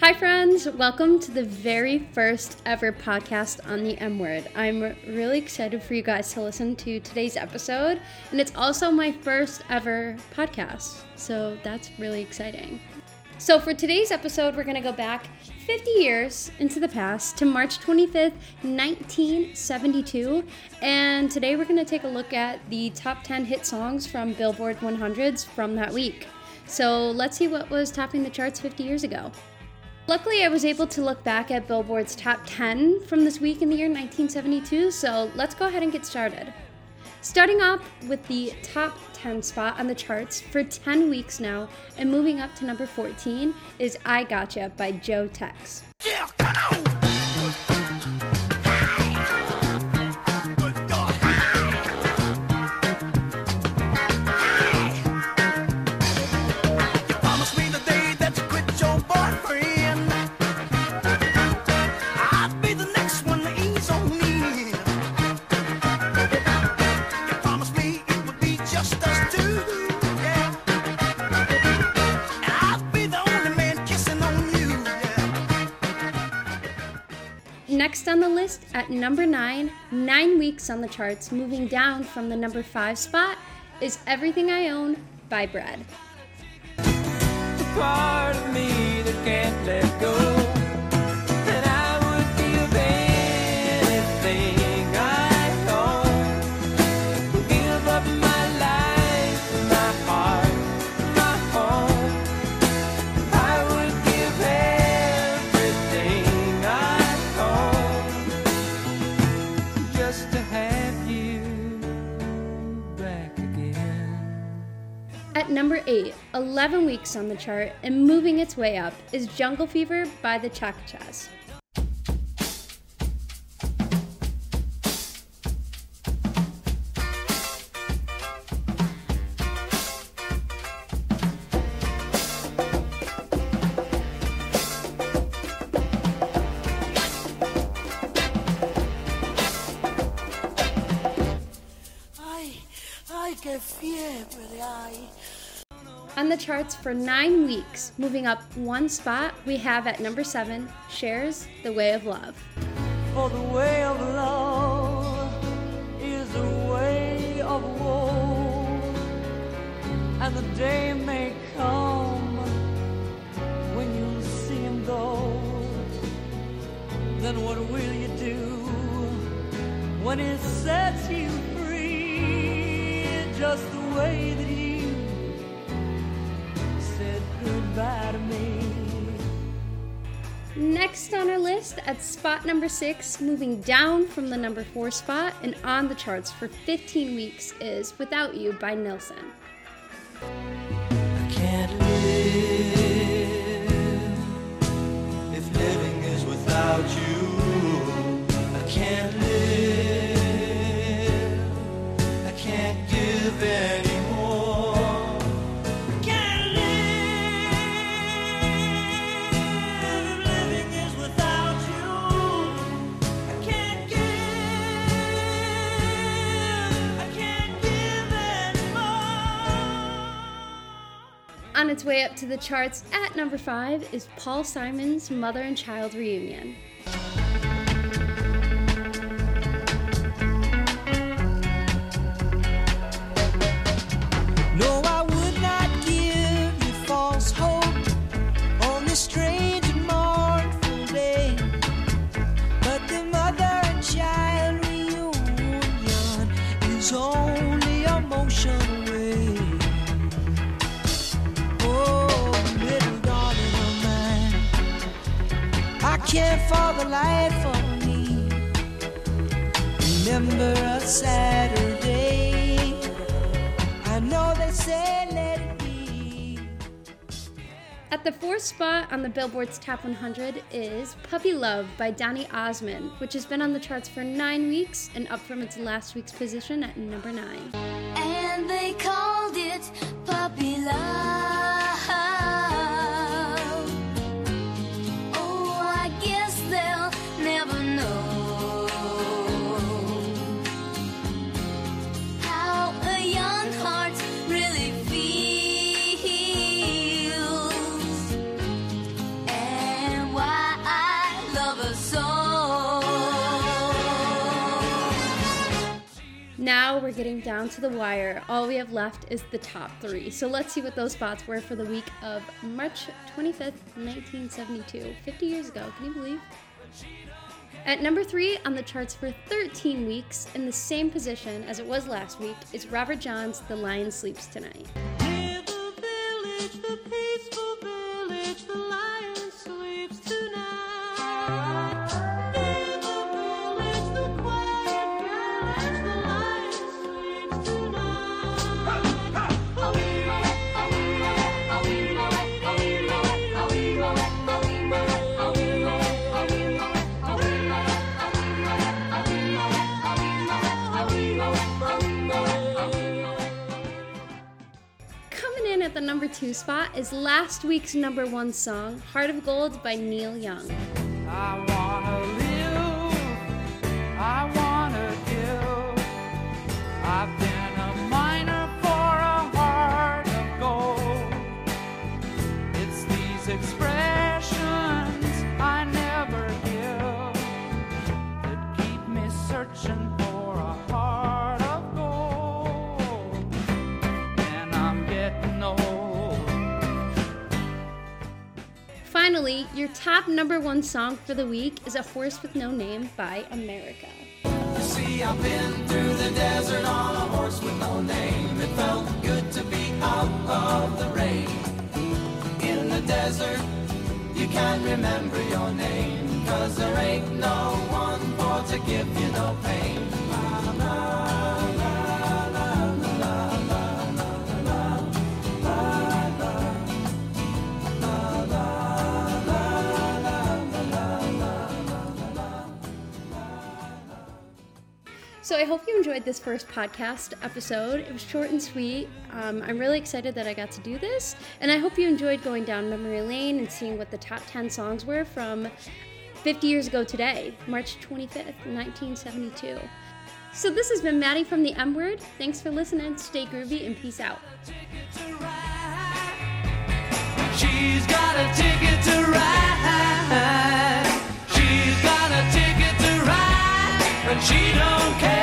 Hi, friends. Welcome to the very first ever podcast on the M Word. I'm really excited for you guys to listen to today's episode, and it's also my first ever podcast, so that's really exciting. So, for today's episode, we're going to go back 50 years into the past to March 25th, 1972, and today we're going to take a look at the top 10 hit songs from Billboard 100s from that week. So, let's see what was topping the charts 50 years ago. Luckily, I was able to look back at Billboard's top 10 from this week in the year 1972, so let's go ahead and get started. Starting off with the top 10 spot on the charts for 10 weeks now and moving up to number 14 is I Gotcha by Joe Tex. Yeah, Next on the list at number 9, 9 weeks on the charts, moving down from the number 5 spot, is Everything I Own by Bread. At number 8, 11 weeks on the chart and moving its way up, is Jungle Fever by the Chakachas. On the charts for 9 weeks, moving up one spot, we have at number 7, Cher's The Way of Love. For the way of love is a way of woe, and the day may come when you see him go. Then what will you do when it sets you free? Just the way that you said goodbye to me. Next on our list at spot number 6, moving down from the number 4 spot and on the charts for 15 weeks, is Without You by Nilsson. I can't live if living is without you. On its way up to the charts at number 5 is Paul Simon's Mother and Child Reunion. No, mine, for the life of me remember a Saturday. I know they say let it be. At the fourth spot on the Billboard's Top 100 is Puppy Love by Donny Osmond, which has been on the charts for nine weeks and up from its last week's position at number nine. And they called it puppy love. Now we're getting down to the wire. All we have left is the top three. So let's see what those spots were for the week of March 25th, 1972. 50 years ago. Can you believe? At number three on the charts for 13 weeks, in the same position as it was last week, is Robert John's The Lion Sleeps Tonight. the number two spot is last week's number one song, Heart of Gold by Neil Young. expressions I never give that keep me searching Finally, your top number one song for the week is A Horse with No Name by America. See, I've been through the desert on a horse with no name. It felt good to be out of the rain. In the desert, you can't remember your name. Cause there ain't no one for to give you no pain. So I hope you enjoyed this first podcast episode. It was short and sweet. Um, I'm really excited that I got to do this, and I hope you enjoyed going down memory lane and seeing what the top 10 songs were from 50 years ago today, March 25th, 1972. So this has been Maddie from the M Word. Thanks for listening. Stay groovy and peace out. She's got a ticket to ride. She's got a ticket to ride, but she don't care.